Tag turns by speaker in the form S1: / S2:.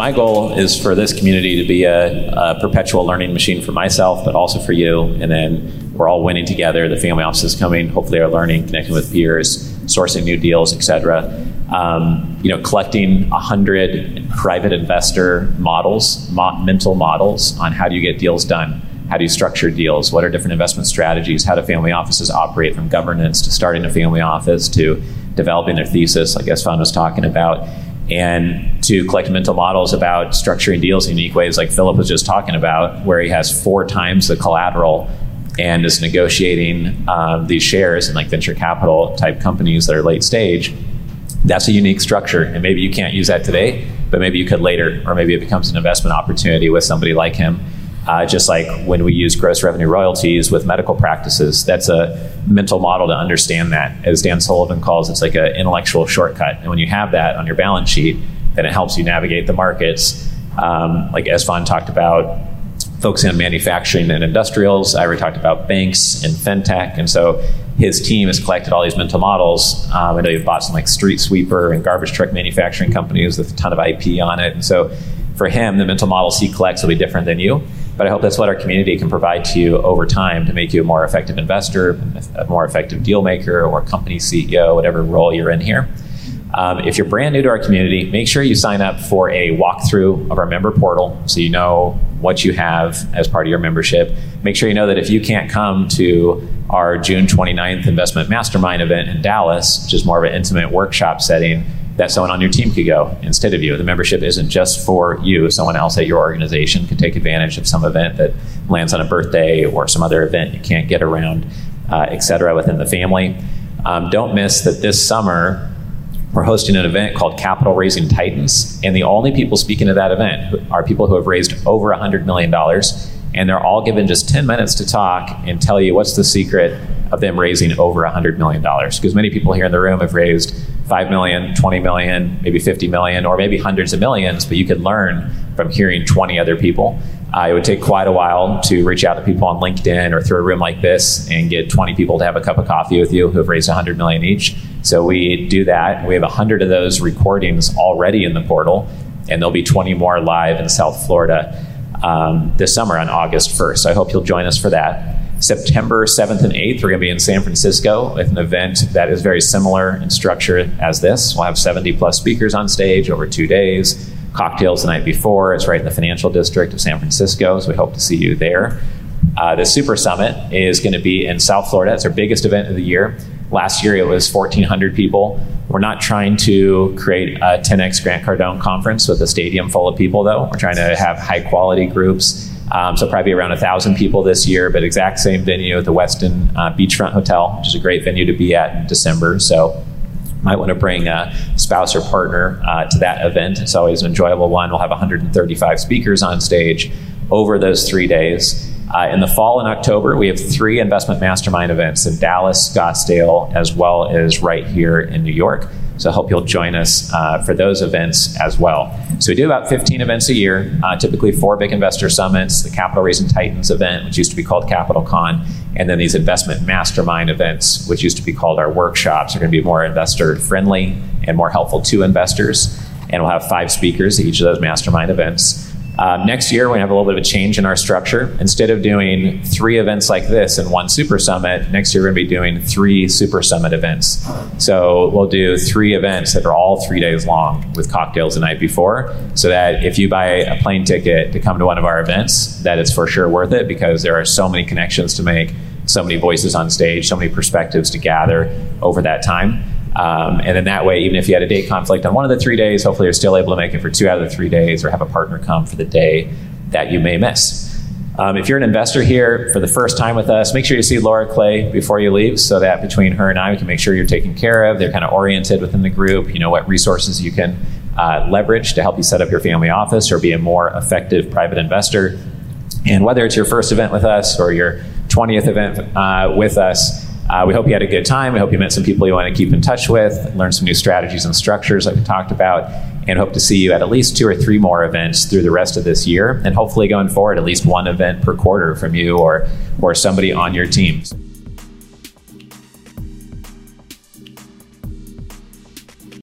S1: my goal is for this community to be a, a, perpetual learning machine for myself, but also for you. And then we're all winning together. The family office is coming. Hopefully, are learning, connecting with peers, sourcing new deals, etc. Um, you know, collecting hundred private investor models, mo- mental models on how do you get deals done. How do you structure deals? What are different investment strategies? How do family offices operate from governance to starting a family office to developing their thesis, like Fun was talking about? And to collect mental models about structuring deals in unique ways, like Philip was just talking about, where he has four times the collateral and is negotiating um, these shares in like venture capital type companies that are late stage. That's a unique structure, and maybe you can't use that today, but maybe you could later, or maybe it becomes an investment opportunity with somebody like him. Uh, just like when we use gross revenue royalties with medical practices, that's a mental model to understand that. As Dan Sullivan calls, it, it's like an intellectual shortcut. And when you have that on your balance sheet, then it helps you navigate the markets. Um, like Estefan talked about, focusing on manufacturing and industrials. I already talked about banks and fintech. And so his team has collected all these mental models. Um, I know you've bought some like street sweeper and garbage truck manufacturing companies with a ton of IP on it. And so for him, the mental models he collects will be different than you. But I hope that's what our community can provide to you over time to make you a more effective investor, a more effective deal maker, or company CEO, whatever role you're in here. Um, if you're brand new to our community, make sure you sign up for a walkthrough of our member portal so you know what you have as part of your membership. Make sure you know that if you can't come to our June 29th investment mastermind event in Dallas, which is more of an intimate workshop setting, that someone on your team could go instead of you. The membership isn't just for you. Someone else at your organization can take advantage of some event that lands on a birthday or some other event you can't get around, uh, et cetera, within the family. Um, don't miss that this summer we're hosting an event called Capital Raising Titans, and the only people speaking at that event are people who have raised over $100 million, and they're all given just 10 minutes to talk and tell you what's the secret of them raising over $100 million. Because many people here in the room have raised 5 million, 20 million, maybe 50 million, or maybe hundreds of millions, but you could learn from hearing 20 other people. Uh, it would take quite a while to reach out to people on LinkedIn or through a room like this and get 20 people to have a cup of coffee with you who have raised 100 million each. So we do that. We have 100 of those recordings already in the portal, and there'll be 20 more live in South Florida um, this summer on August 1st. So I hope you'll join us for that. September 7th and 8th, we're going to be in San Francisco with an event that is very similar in structure as this. We'll have 70 plus speakers on stage over two days, cocktails the night before. It's right in the financial district of San Francisco, so we hope to see you there. Uh, the Super Summit is going to be in South Florida. It's our biggest event of the year. Last year it was 1,400 people. We're not trying to create a 10x Grant Cardone conference with a stadium full of people, though. We're trying to have high quality groups um, so probably around a thousand people this year, but exact same venue at the Westin uh, Beachfront Hotel, which is a great venue to be at in December. So might want to bring a spouse or partner uh, to that event. It's always an enjoyable one. We'll have 135 speakers on stage over those three days. Uh, in the fall and October, we have three investment mastermind events in Dallas, Scottsdale, as well as right here in New York. So I hope you'll join us uh, for those events as well. So we do about 15 events a year, uh, typically four big investor summits, the Capital Raising Titans event, which used to be called Capital Con, and then these investment mastermind events, which used to be called our workshops, are going to be more investor friendly and more helpful to investors. And we'll have five speakers at each of those mastermind events. Um, next year, we're going to have a little bit of a change in our structure. Instead of doing three events like this in one Super Summit, next year we're going to be doing three Super Summit events. So we'll do three events that are all three days long with cocktails the night before, so that if you buy a plane ticket to come to one of our events, that it's for sure worth it because there are so many connections to make, so many voices on stage, so many perspectives to gather over that time. Um, and then that way, even if you had a date conflict on one of the three days, hopefully you're still able to make it for two out of the three days or have a partner come for the day that you may miss. Um, if you're an investor here for the first time with us, make sure you see Laura Clay before you leave so that between her and I, we can make sure you're taken care of. They're kind of oriented within the group. You know what resources you can uh, leverage to help you set up your family office or be a more effective private investor. And whether it's your first event with us or your 20th event uh, with us, uh, we hope you had a good time. We hope you met some people you want to keep in touch with, learn some new strategies and structures like we talked about, and hope to see you at at least two or three more events through the rest of this year. And hopefully going forward, at least one event per quarter from you or, or somebody on your teams.